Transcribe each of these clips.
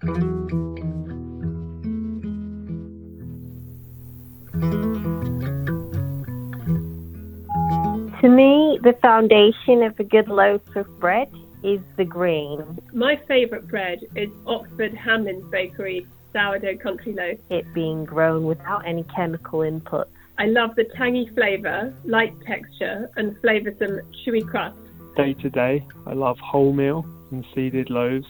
To me, the foundation of a good loaf of bread is the grain. My favourite bread is Oxford Hamblin's Bakery sourdough country loaf. It being grown without any chemical input. I love the tangy flavour, light texture, and flavoursome chewy crust. Day to day, I love wholemeal and seeded loaves.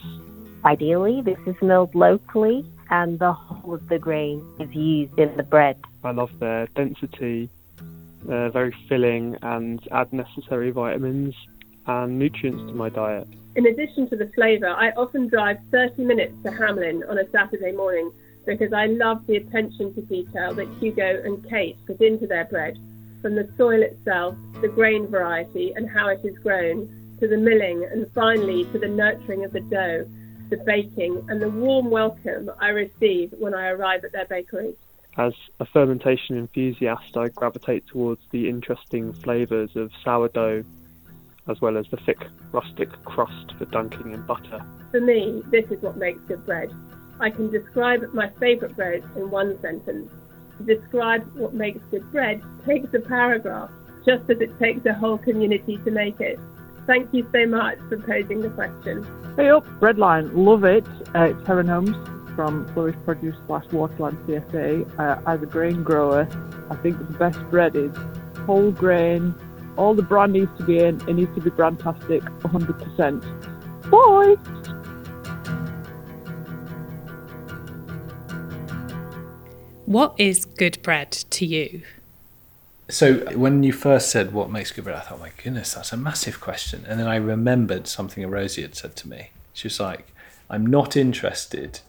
Ideally, this is milled locally and the whole of the grain is used in the bread. I love their density, they're very filling and add necessary vitamins and nutrients to my diet. In addition to the flavour, I often drive 30 minutes to Hamblin on a Saturday morning because I love the attention to detail that Hugo and Kate put into their bread, from the soil itself, the grain variety and how it is grown, to the milling, and finally to the nurturing of the dough, the baking, and the warm welcome I receive when I arrive at their bakery. As a fermentation enthusiast, I gravitate towards the interesting flavours of sourdough, as well as the thick rustic crust for dunking in butter. For me, this is what makes good bread. I can describe my favourite bread in one sentence. To describe what makes good bread takes a paragraph, just as it takes a whole community to make it. Thank you so much for posing the question. Hey up, Breadline, love it. Uh, it's Heron Holmes from Flourish Produce slash Waterland CSA. Uh, as a grain grower, I think the best bread is whole grain. All the bran needs to be in. It needs to be brandtastic, 100%. Bye. What is good bread to you? So when you first said what makes good bread, I thought, my goodness, that's a massive question. And then I remembered something Rosie had said to me. She was like, I'm not interested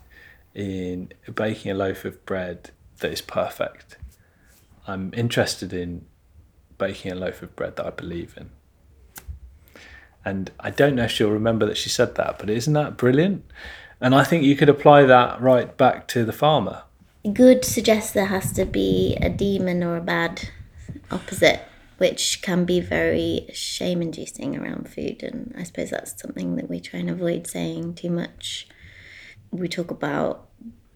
in baking a loaf of bread that is perfect. I'm interested in baking a loaf of bread that I believe in. And I don't know if she'll remember that she said that, but isn't that brilliant? And I think you could apply that right back to the farmer good suggests there has to be a demon or a bad opposite, which can be very shame inducing around food. And I suppose that's something that we try and avoid saying too much. We talk about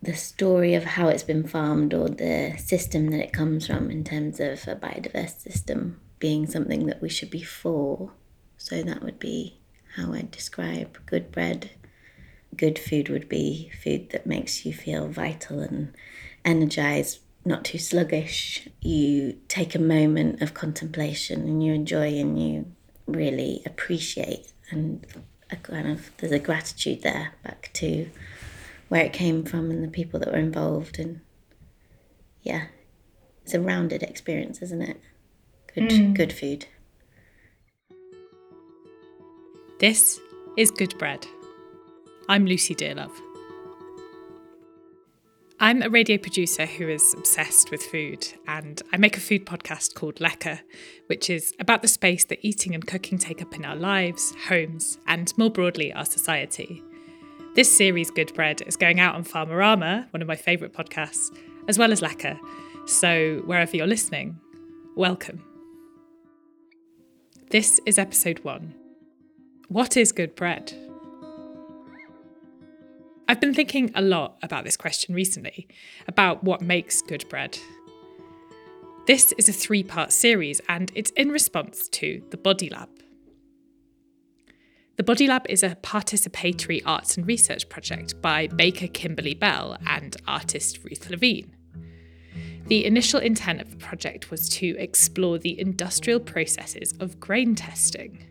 the story of how it's been farmed or the system that it comes from in terms of a biodiverse system being something that we should be for. So that would be how I'd describe good bread good food would be food that makes you feel vital and energized, not too sluggish. You take a moment of contemplation and you enjoy and you really appreciate and a kind of there's a gratitude there back to where it came from and the people that were involved and yeah it's a rounded experience isn't it good mm. good food this is good bread I'm Lucy Dearlove. I'm a radio producer who is obsessed with food, and I make a food podcast called Lecker, which is about the space that eating and cooking take up in our lives, homes, and more broadly, our society. This series, Good Bread, is going out on Farmerama, one of my favourite podcasts, as well as Lecker. So, wherever you're listening, welcome. This is episode one. What is good bread? I've been thinking a lot about this question recently, about what makes good bread. This is a three part series and it's in response to the Body Lab. The Body Lab is a participatory arts and research project by baker Kimberly Bell and artist Ruth Levene. The initial intent of the project was to explore the industrial processes of grain testing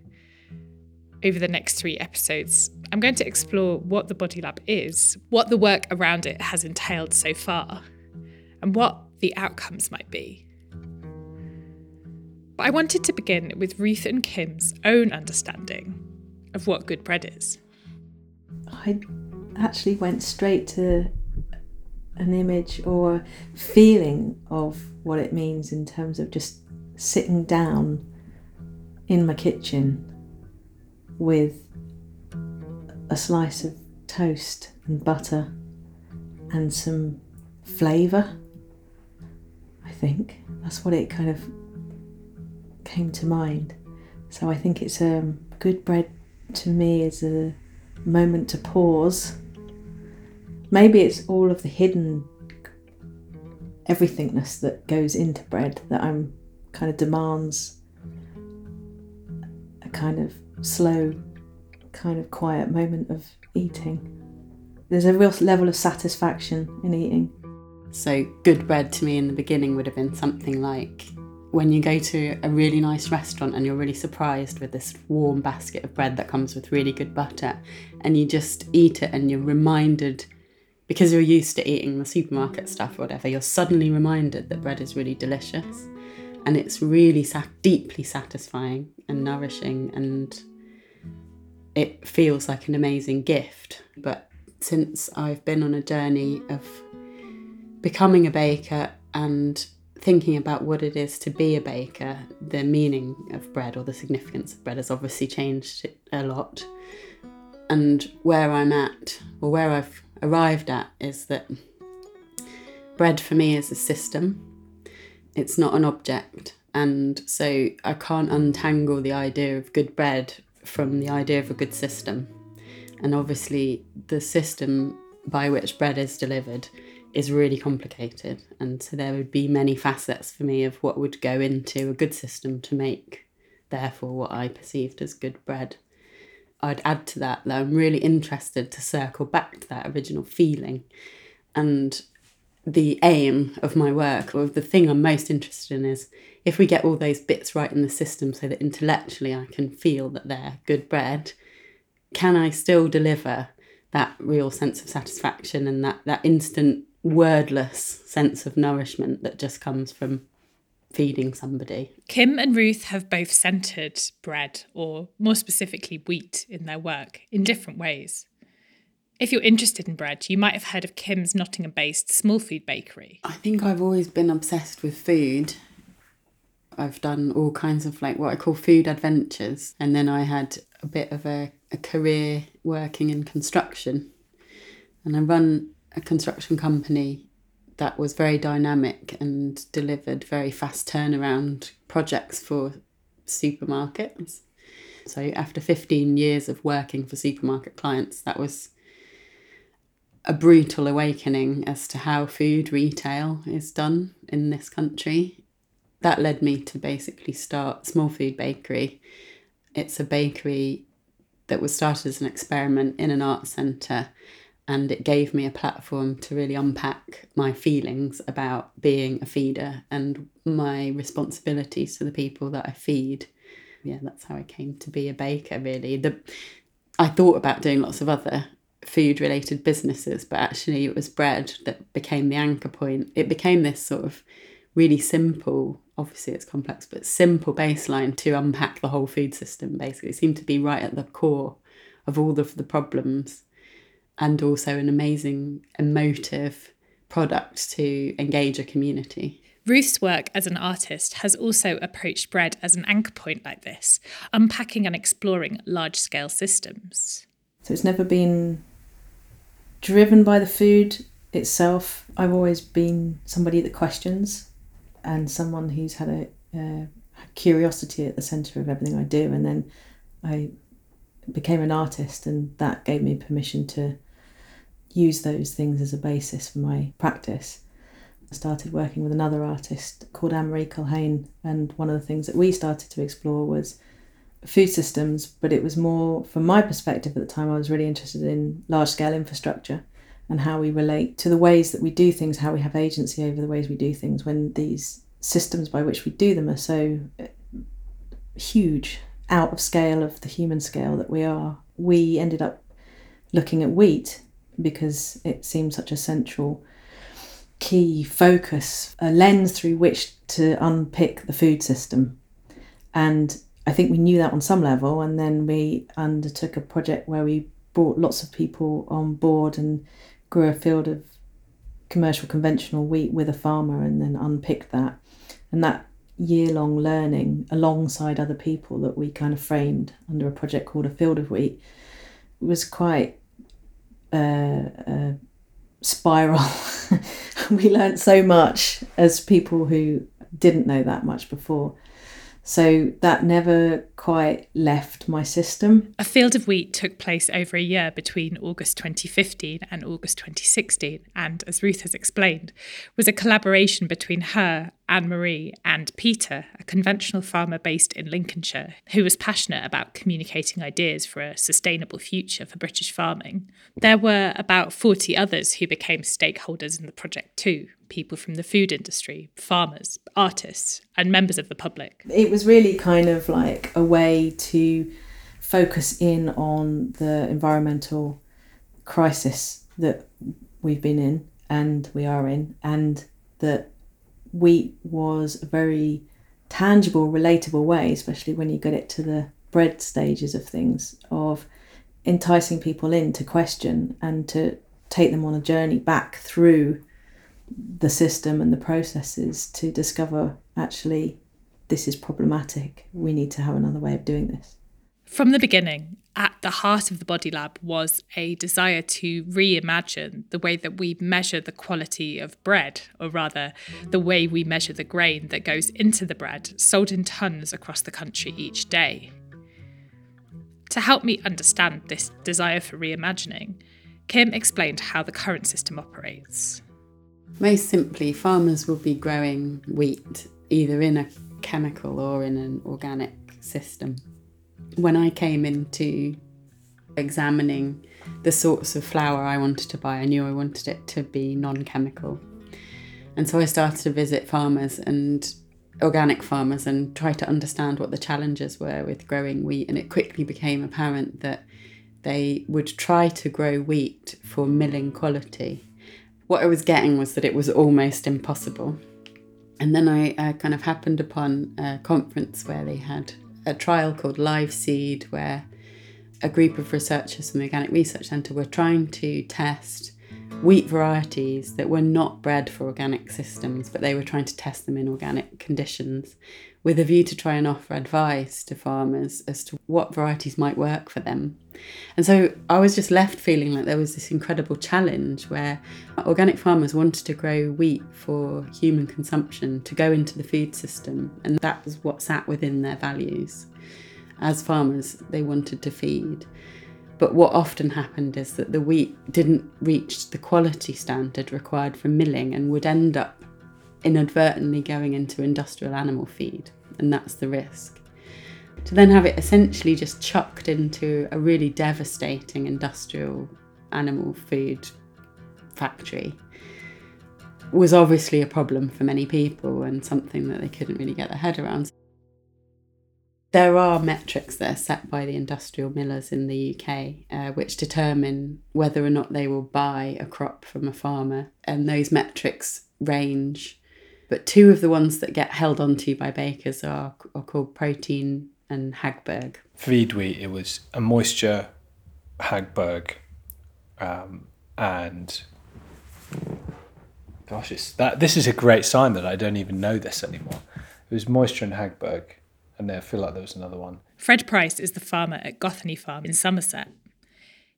over the next three episodes, I'm going to explore what the Body Lab is, what the work around it has entailed so far, and what the outcomes might be. But I wanted to begin with Ruth and Kim's own understanding of what good bread is. I actually went straight to an image or feeling of what it means in terms of just sitting down in my kitchen with a slice of toast and butter and some flavour. I think that's what it kind of came to mind. So I think it's um, good bread to me is a moment to pause maybe it's all of the hidden everythingness that goes into bread that I'm kind of demands a kind of slow, kind of quiet moment of eating. There's a real level of satisfaction in eating. So, good bread to me in the beginning would have been something like when you go to a really nice restaurant and you're really surprised with this warm basket of bread that comes with really good butter, and you just eat it and you're reminded because you're used to eating the supermarket stuff or whatever, you're suddenly reminded that bread is really delicious and it's really sat- deeply satisfying and nourishing and it feels like an amazing gift. But since I've been on a journey of becoming a baker and thinking about what it is to be a baker, the meaning of bread or the significance of bread has obviously changed a lot. And where I'm at, or where I've arrived at, is that bread for me is a system, it's not an object. And so I can't untangle the idea of good bread from the idea of a good system. And obviously, the system by which bread is delivered is really complicated. And so there would be many facets for me of what would go into a good system to make, therefore, what I perceived as good bread. I'd add to that that I'm really interested to circle back to that original feeling. And the aim of my work, or the thing I'm most interested in, is if we get all those bits right in the system so that intellectually I can feel that they're good bread, can I still deliver that real sense of satisfaction and that, that instant wordless sense of nourishment that just comes from feeding somebody. Kim and Ruth have both centred bread, or more specifically wheat, in their work in different ways. If you're interested in bread, you might have heard of Kim's Nottingham based small food bakery. I think I've always been obsessed with food. I've done all kinds of like what I call food adventures, and then I had a bit of a, a career working in construction. And I run a construction company that was very dynamic and delivered very fast turnaround projects for supermarkets. So after 15 years of working for supermarket clients, that was a brutal awakening as to how food retail is done in this country. That led me to basically start Small Food Bakery. It's a bakery that was started as an experiment in an art centre and it gave me a platform to really unpack my feelings about being a feeder and my responsibilities to the people that I feed. Yeah, that's how I came to be a baker really. The I thought about doing lots of other food related businesses, but actually it was bread that became the anchor point. It became this sort of really simple, obviously it's complex, but simple baseline to unpack the whole food system basically. It seemed to be right at the core of all of the problems and also an amazing emotive product to engage a community. Ruth's work as an artist has also approached bread as an anchor point like this, unpacking and exploring large scale systems. So it's never been driven by the food itself. I've always been somebody that questions and someone who's had a, a curiosity at the centre of everything I do. And then I became an artist, and that gave me permission to use those things as a basis for my practice. I started working with another artist called Anne-Marie Culhane, and one of the things that we started to explore was food systems, but it was more, from my perspective at the time, I was really interested in large scale infrastructure and how we relate to the ways that we do things, how we have agency over the ways we do things when these systems by which we do them are so uh, huge, out of scale of the human scale that we are. We ended up looking at wheat because it seemed such a central key focus, a lens through which to unpick the food system. And I think we knew that on some level, and then we undertook a project where we brought lots of people on board and grew a field of commercial conventional wheat with a farmer and then unpicked that. And that year long learning alongside other people that we kind of framed under a project called A Field of Wheat was quite a, a spiral. we learned so much as people who didn't know that much before. So that never quite left my system. A field of wheat took place over a year between August 2015 and August 2016, and as Ruth has explained, was a collaboration between her, Anne Marie, and Peter, a conventional farmer based in Lincolnshire, who was passionate about communicating ideas for a sustainable future for British farming. There were about 40 others who became stakeholders in the project too people from the food industry, farmers, artists, and members of the public. It was really kind of like a way to focus in on the environmental crisis that we've been in and we are in, and that wheat was a very tangible, relatable way, especially when you get it to the bread stages of things, of enticing people in to question and to take them on a journey back through the system and the processes to discover actually this is problematic. We need to have another way of doing this. From the beginning, at the heart of the Body Lab was a desire to reimagine the way that we measure the quality of bread, or rather, the way we measure the grain that goes into the bread, sold in tons across the country each day. To help me understand this desire for reimagining, Kim explained how the current system operates. Most simply, farmers will be growing wheat either in a chemical or in an organic system. When I came into examining the sorts of flour I wanted to buy, I knew I wanted it to be non chemical. And so I started to visit farmers and organic farmers and try to understand what the challenges were with growing wheat. And it quickly became apparent that they would try to grow wheat for milling quality what I was getting was that it was almost impossible. And then I uh, kind of happened upon a conference where they had a trial called Live Seed, where a group of researchers from the Organic Research Centre were trying to test wheat varieties that were not bred for organic systems, but they were trying to test them in organic conditions with a view to try and offer advice to farmers as to what varieties might work for them. And so I was just left feeling like there was this incredible challenge where organic farmers wanted to grow wheat for human consumption, to go into the food system, and that was what sat within their values. As farmers, they wanted to feed. But what often happened is that the wheat didn't reach the quality standard required for milling and would end up inadvertently going into industrial animal feed, and that's the risk. To then have it essentially just chucked into a really devastating industrial animal food factory was obviously a problem for many people and something that they couldn't really get their head around. There are metrics that are set by the industrial millers in the UK uh, which determine whether or not they will buy a crop from a farmer, and those metrics range but two of the ones that get held onto by bakers are, are called protein and Hagberg. Feed wheat, it was a moisture Hagberg um, and gosh, that this is a great sign that I don't even know this anymore. It was moisture and Hagberg, and there, I feel like there was another one. Fred Price is the farmer at Gothelney Farm in Somerset.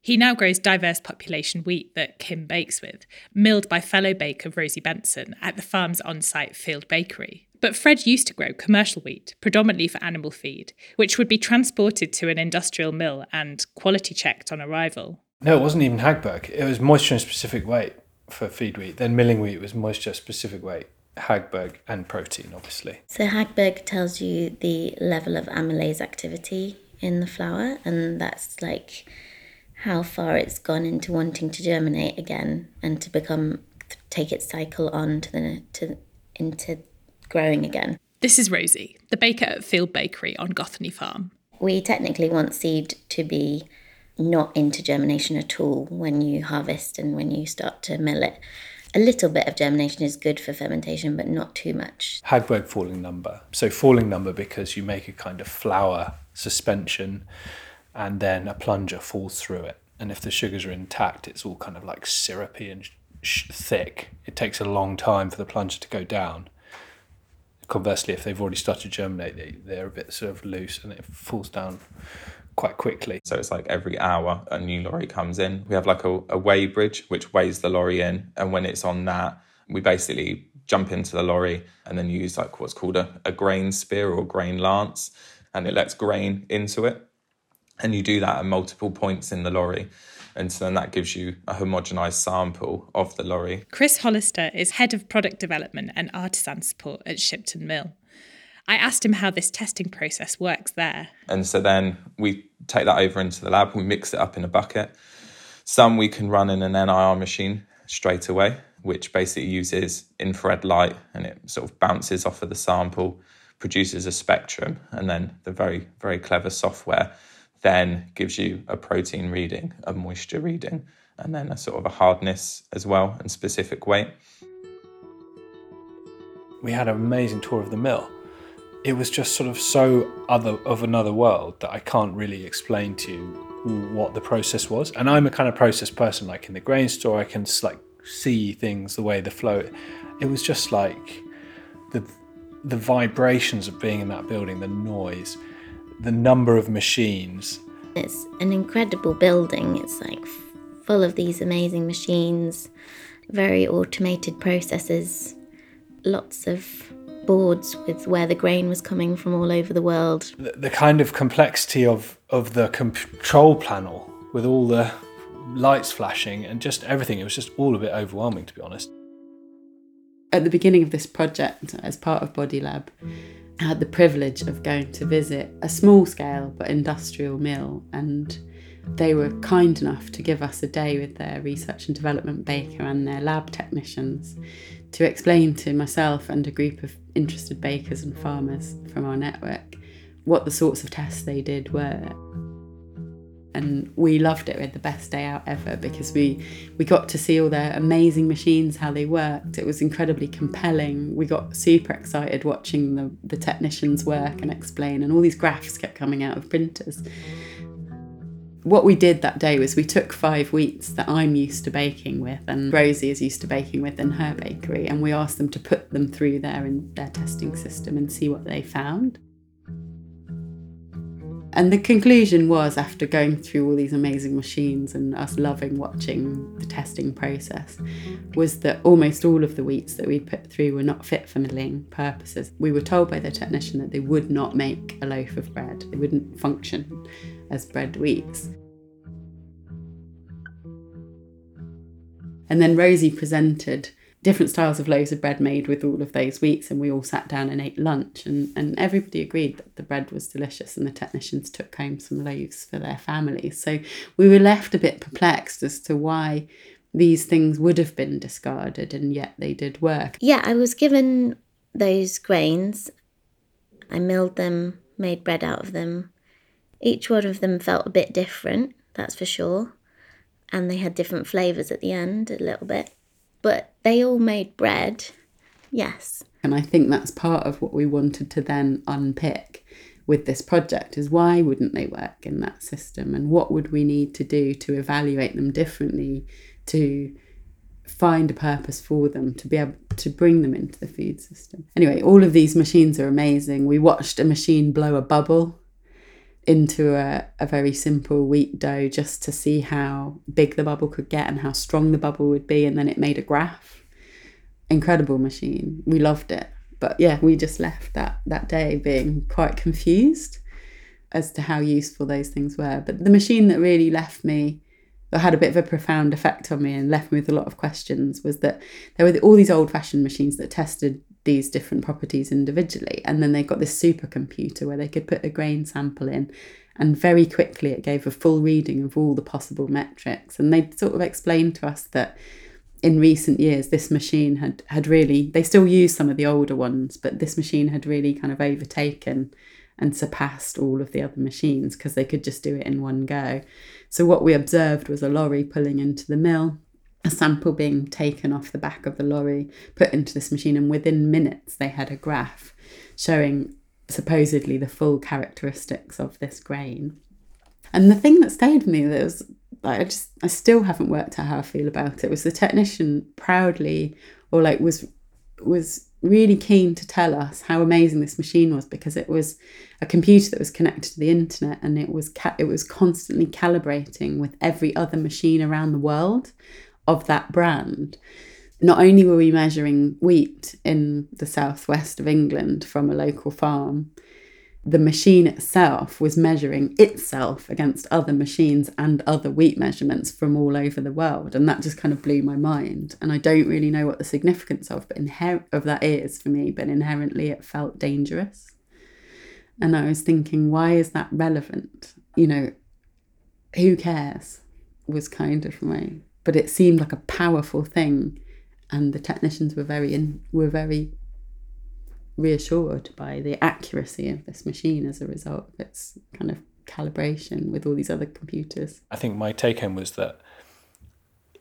He now grows diverse population wheat that Kim bakes with, milled by fellow baker Rosie Benson at the farm's on site field bakery. But Fred used to grow commercial wheat, predominantly for animal feed, which would be transported to an industrial mill and quality checked on arrival. No, it wasn't even Hagberg. It was moisture and specific weight for feed wheat. Then milling wheat was moisture specific weight. Hagberg and protein, obviously. So Hagberg tells you the level of amylase activity in the flour, and that's like how far it's gone into wanting to germinate again and to become take its cycle on to the to into growing again. This is Rosie, the baker at Field Bakery on Gothelney Farm. We technically want seed to be not into germination at all when you harvest and when you start to mill it. A little bit of germination is good for fermentation, but not too much. Hagberg falling number. So falling number because you make a kind of flour suspension and then a plunger falls through it. And if the sugars are intact, it's all kind of like syrupy and sh- thick. It takes a long time for the plunger to go down. Conversely, if they've already started to germinate, they, they're a bit sort of loose and it falls down quite quickly. So it's like every hour a new lorry comes in. We have like a, a weigh bridge which weighs the lorry in, and when it's on that, we basically jump into the lorry and then use like what's called a, a grain spear or grain lance, and it lets grain into it. And you do that at multiple points in the lorry. And so then that gives you a homogenized sample of the lorry. Chris Hollister is head of product development and artisan support at Shipton Mill. I asked him how this testing process works there. And so then we take that over into the lab, we mix it up in a bucket. Some we can run in an NIR machine straight away, which basically uses infrared light and it sort of bounces off of the sample, produces a spectrum, and then the very, very clever software then gives you a protein reading, a moisture reading, and then a sort of a hardness as well and specific weight. We had an amazing tour of the mill. It was just sort of so other of another world that I can't really explain to you what the process was. And I'm a kind of process person, like in the grain store, I can just like see things the way the flow. It was just like the the vibrations of being in that building, the noise the number of machines. It's an incredible building. It's like full of these amazing machines, very automated processes, lots of boards with where the grain was coming from all over the world. The, the kind of complexity of, of the control panel with all the lights flashing and just everything, it was just all a bit overwhelming to be honest. At the beginning of this project, as part of Body Lab, I had the privilege of going to visit a small scale but industrial mill, and they were kind enough to give us a day with their research and development baker and their lab technicians to explain to myself and a group of interested bakers and farmers from our network what the sorts of tests they did were and we loved it. We had the best day out ever because we we got to see all their amazing machines, how they worked. It was incredibly compelling. We got super excited watching the, the technicians work and explain, and all these graphs kept coming out of printers. What we did that day was we took five wheats that I'm used to baking with and Rosie is used to baking with in her bakery, and we asked them to put them through their in their testing system and see what they found. And the conclusion was, after going through all these amazing machines and us loving watching the testing process, was that almost all of the wheats that we'd put through were not fit for milling purposes. We were told by the technician that they would not make a loaf of bread, they wouldn't function as bread wheats. And then Rosie presented different styles of loaves of bread made with all of those wheats and we all sat down and ate lunch and, and everybody agreed that the bread was delicious and the technicians took home some loaves for their families. So we were left a bit perplexed as to why these things would have been discarded and yet they did work. Yeah i was given those grains. I milled them made bread out of them each one of them felt a bit different that's for sure and they had different flavors at the end a little bit but they all made bread. Yes. And I think that's part of what we wanted to then unpick with this project is why wouldn't they work in that system and what would we need to do to evaluate them differently to find a purpose for them to be able to bring them into the food system. Anyway, all of these machines are amazing. We watched a machine blow a bubble into a, a very simple wheat dough just to see how big the bubble could get and how strong the bubble would be. And then it made a graph. Incredible machine. We loved it. But yeah, we just left that, that day being quite confused as to how useful those things were. But the machine that really left me, that had a bit of a profound effect on me and left me with a lot of questions, was that there were all these old fashioned machines that tested these different properties individually. And then they got this supercomputer where they could put a grain sample in and very quickly it gave a full reading of all the possible metrics. And they sort of explained to us that in recent years this machine had had really they still use some of the older ones, but this machine had really kind of overtaken and surpassed all of the other machines because they could just do it in one go. So what we observed was a lorry pulling into the mill a sample being taken off the back of the lorry, put into this machine, and within minutes they had a graph showing supposedly the full characteristics of this grain. And the thing that stayed with me that was like I just I still haven't worked out how I feel about it was the technician proudly or like was was really keen to tell us how amazing this machine was because it was a computer that was connected to the internet and it was ca- it was constantly calibrating with every other machine around the world of that brand. not only were we measuring wheat in the southwest of England from a local farm, the machine itself was measuring itself against other machines and other wheat measurements from all over the world. And that just kind of blew my mind. And i don't really know what the significance of but inher- of that is for me but inherently it felt dangerous. And i was thinking why is that relevant? You know who cares was kind of my but it seemed like a powerful thing and the technicians were very in, were very reassured by the accuracy of this machine as a result of its kind of calibration with all these other computers. I think my take home was that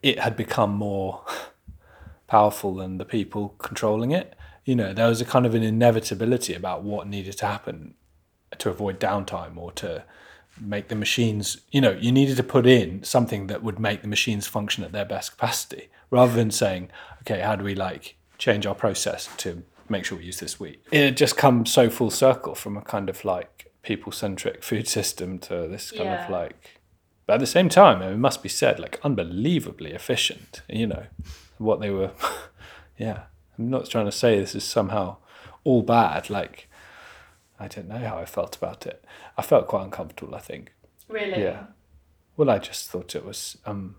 it had become more powerful than the people controlling it. You know, there was a kind of an inevitability about what needed to happen to avoid downtime or to make the machines, you know, you needed to put in something that would make the machines function at their best capacity rather than saying, okay, how do we like change our process to make sure we use this wheat. It had just come so full circle from a kind of like people centric food system to this kind yeah. of like, but at the same time, it must be said, like unbelievably efficient, you know, what they were. yeah. I'm not trying to say this is somehow all bad. Like, I don't know how I felt about it. I felt quite uncomfortable, I think. Really? Yeah. Well, I just thought it was um,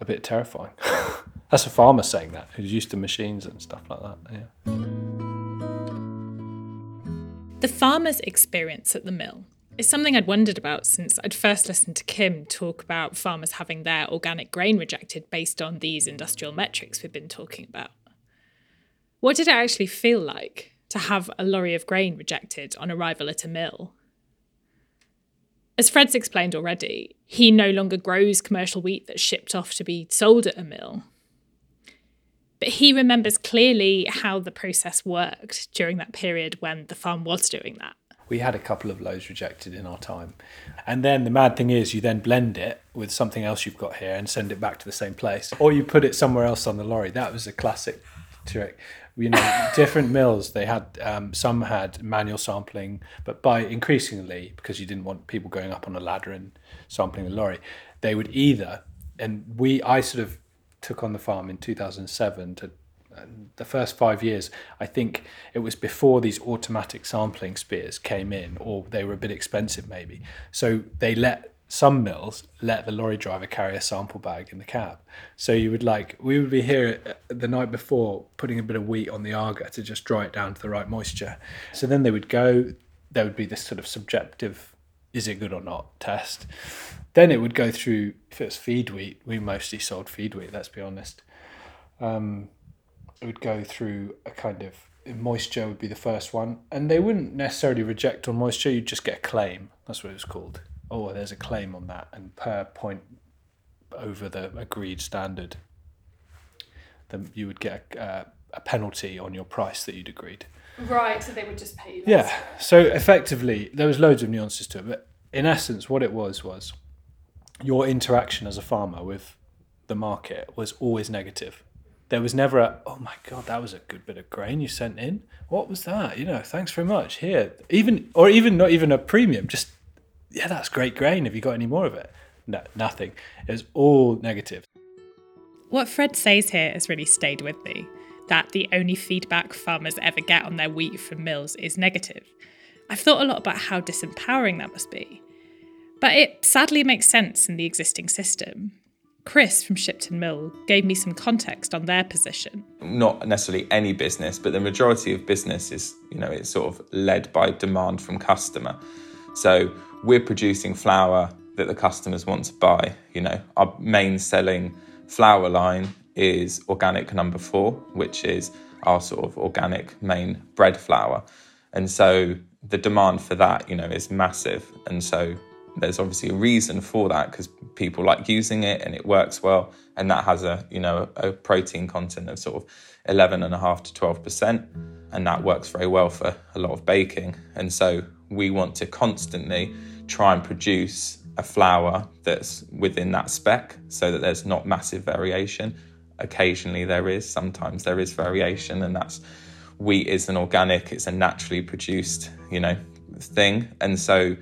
a bit terrifying. That's a farmer saying that, who's used to machines and stuff like that. Yeah. The farmer's experience at the mill is something I'd wondered about since I'd first listened to Kim talk about farmers having their organic grain rejected based on these industrial metrics we've been talking about. What did it actually feel like to have a lorry of grain rejected on arrival at a mill? As Fred's explained already, he no longer grows commercial wheat that's shipped off to be sold at a mill. But he remembers clearly how the process worked during that period when the farm was doing that. We had a couple of loads rejected in our time. And then the mad thing is, you then blend it with something else you've got here and send it back to the same place. Or you put it somewhere else on the lorry. That was a classic trick you know, different mills. They had um, some had manual sampling, but by increasingly because you didn't want people going up on a ladder and sampling the lorry, they would either and we I sort of took on the farm in 2007 to the first five years, I think it was before these automatic sampling spears came in, or they were a bit expensive maybe. So they let some mills let the lorry driver carry a sample bag in the cab. So you would like, we would be here the night before putting a bit of wheat on the Aga to just dry it down to the right moisture. So then they would go, there would be this sort of subjective, is it good or not test. Then it would go through, if it was feed wheat, we mostly sold feed wheat, let's be honest. Um, it would go through a kind of moisture would be the first one. And they wouldn't necessarily reject on moisture, you'd just get a claim. That's what it was called oh, there's a claim on that, and per point over the agreed standard, then you would get a, uh, a penalty on your price that you'd agreed. Right, so they would just pay you. Less. Yeah, so effectively, there was loads of nuances to it, but in essence, what it was was your interaction as a farmer with the market was always negative. There was never a, oh my God, that was a good bit of grain you sent in. What was that? You know, thanks very much. Here, even, or even not even a premium, just yeah, that's great grain. Have you got any more of it? No, nothing. It was all negative. What Fred says here has really stayed with me that the only feedback farmers ever get on their wheat from mills is negative. I've thought a lot about how disempowering that must be. But it sadly makes sense in the existing system. Chris from Shipton Mill gave me some context on their position. Not necessarily any business, but the majority of business is, you know, it's sort of led by demand from customer. So we're producing flour that the customers want to buy. You know, our main selling flour line is organic number four, which is our sort of organic main bread flour. And so the demand for that, you know, is massive. And so there's obviously a reason for that because people like using it and it works well. And that has a, you know, a protein content of sort of 11 and a half to 12%. And that works very well for a lot of baking. And so we want to constantly try and produce a flour that's within that spec so that there's not massive variation. Occasionally there is, sometimes there is variation, and that's wheat is an organic, it's a naturally produced, you know, thing. And so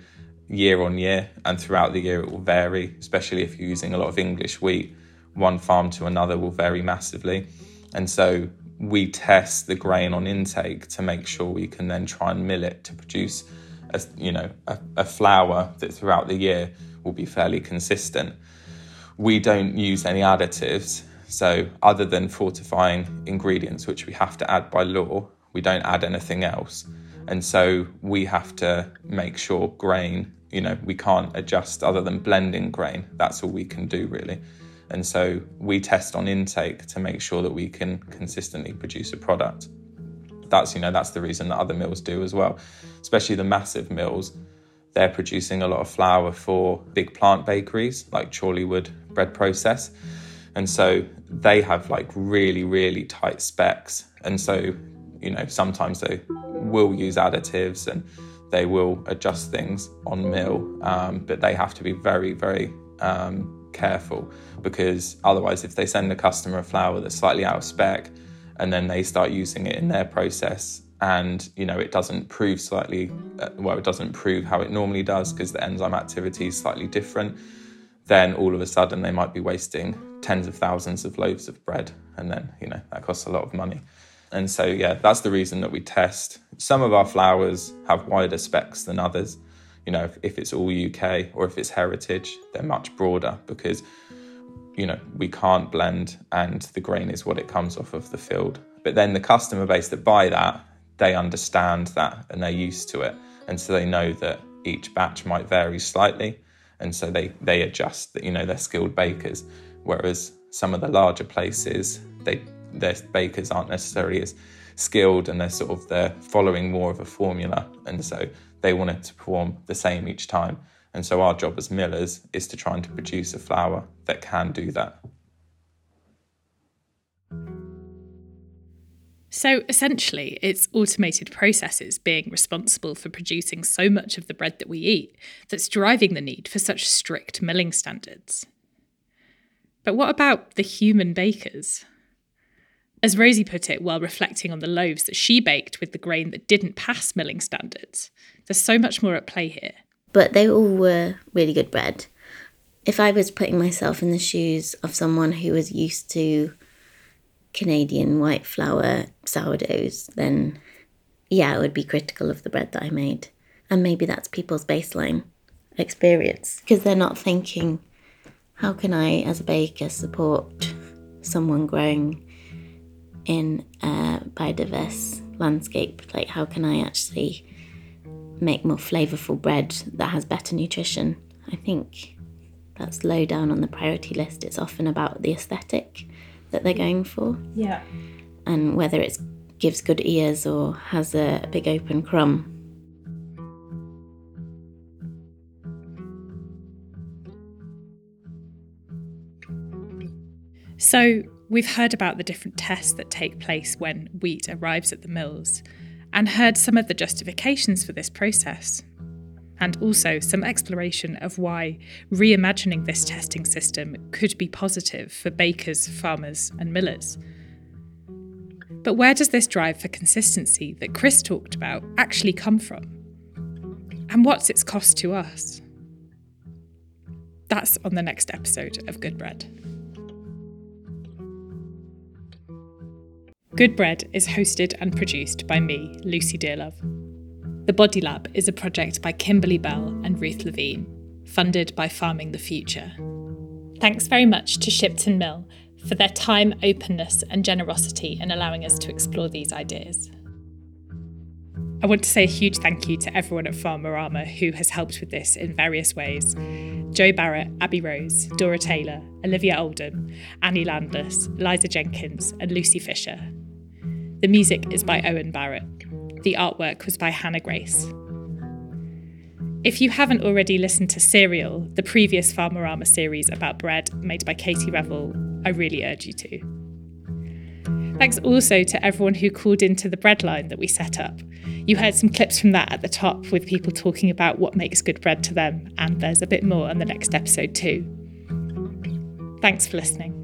year on year and throughout the year it will vary, especially if you're using a lot of English wheat. One farm to another will vary massively. And so we test the grain on intake to make sure we can then try and mill it to produce a, you know, a, a flour that throughout the year will be fairly consistent. We don't use any additives. So, other than fortifying ingredients, which we have to add by law, we don't add anything else. And so we have to make sure grain, you know, we can't adjust other than blending grain. That's all we can do really. And so we test on intake to make sure that we can consistently produce a product. That's, you know, that's the reason that other mills do as well, especially the massive mills. They're producing a lot of flour for big plant bakeries like Chorleywood bread process. And so they have like really, really tight specs. And so, you know, sometimes they will use additives and they will adjust things on mill, um, but they have to be very, very um, careful because otherwise, if they send a customer a flour that's slightly out of spec and then they start using it in their process and you know it doesn't prove slightly uh, well it doesn't prove how it normally does because the enzyme activity is slightly different then all of a sudden they might be wasting tens of thousands of loaves of bread and then you know that costs a lot of money and so, yeah, that's the reason that we test. Some of our flours have wider specs than others. You know, if, if it's all UK or if it's heritage, they're much broader because, you know, we can't blend and the grain is what it comes off of the field. But then the customer base that buy that, they understand that and they're used to it. And so they know that each batch might vary slightly. And so they, they adjust that, you know, they're skilled bakers. Whereas some of the larger places, they their bakers aren't necessarily as skilled and they're sort of they're following more of a formula and so they want it to perform the same each time and so our job as millers is to try and to produce a flour that can do that So essentially, it's automated processes being responsible for producing so much of the bread that we eat that's driving the need for such strict milling standards. But what about the human bakers? As Rosie put it while reflecting on the loaves that she baked with the grain that didn't pass milling standards, there's so much more at play here. But they all were really good bread. If I was putting myself in the shoes of someone who was used to Canadian white flour sourdoughs, then yeah, I would be critical of the bread that I made. And maybe that's people's baseline experience because they're not thinking, how can I, as a baker, support someone growing in a biodiverse landscape? Like, how can I actually make more flavorful bread that has better nutrition? I think that's low down on the priority list. It's often about the aesthetic that they're going for. Yeah. And whether it gives good ears or has a, a big open crumb. So, We've heard about the different tests that take place when wheat arrives at the mills and heard some of the justifications for this process. And also some exploration of why reimagining this testing system could be positive for bakers, farmers, and millers. But where does this drive for consistency that Chris talked about actually come from? And what's its cost to us? That's on the next episode of Good Bread. Good Bread is hosted and produced by me, Lucy Dearlove. The Body Lab is a project by Kimberly Bell and Ruth Levene, funded by Farming the Future. Thanks very much to Shipton Mill for their time, openness, and generosity in allowing us to explore these ideas. I want to say a huge thank you to everyone at Farmerama who has helped with this in various ways Jo Barratt, Abby Rose, Dora Taylor, Olivia Oldham, Annie Landless, Liza Jenkins, and Lucy Fisher. The music is by Owen Barrett. The artwork was by Hannah Grace. If you haven't already listened to Cereal, the previous Farmerama series about bread made by Katie Revell, I really urge you to. Thanks also to everyone who called into the bread line that we set up. You heard some clips from that at the top with people talking about what makes good bread to them, and there's a bit more on the next episode too. Thanks for listening.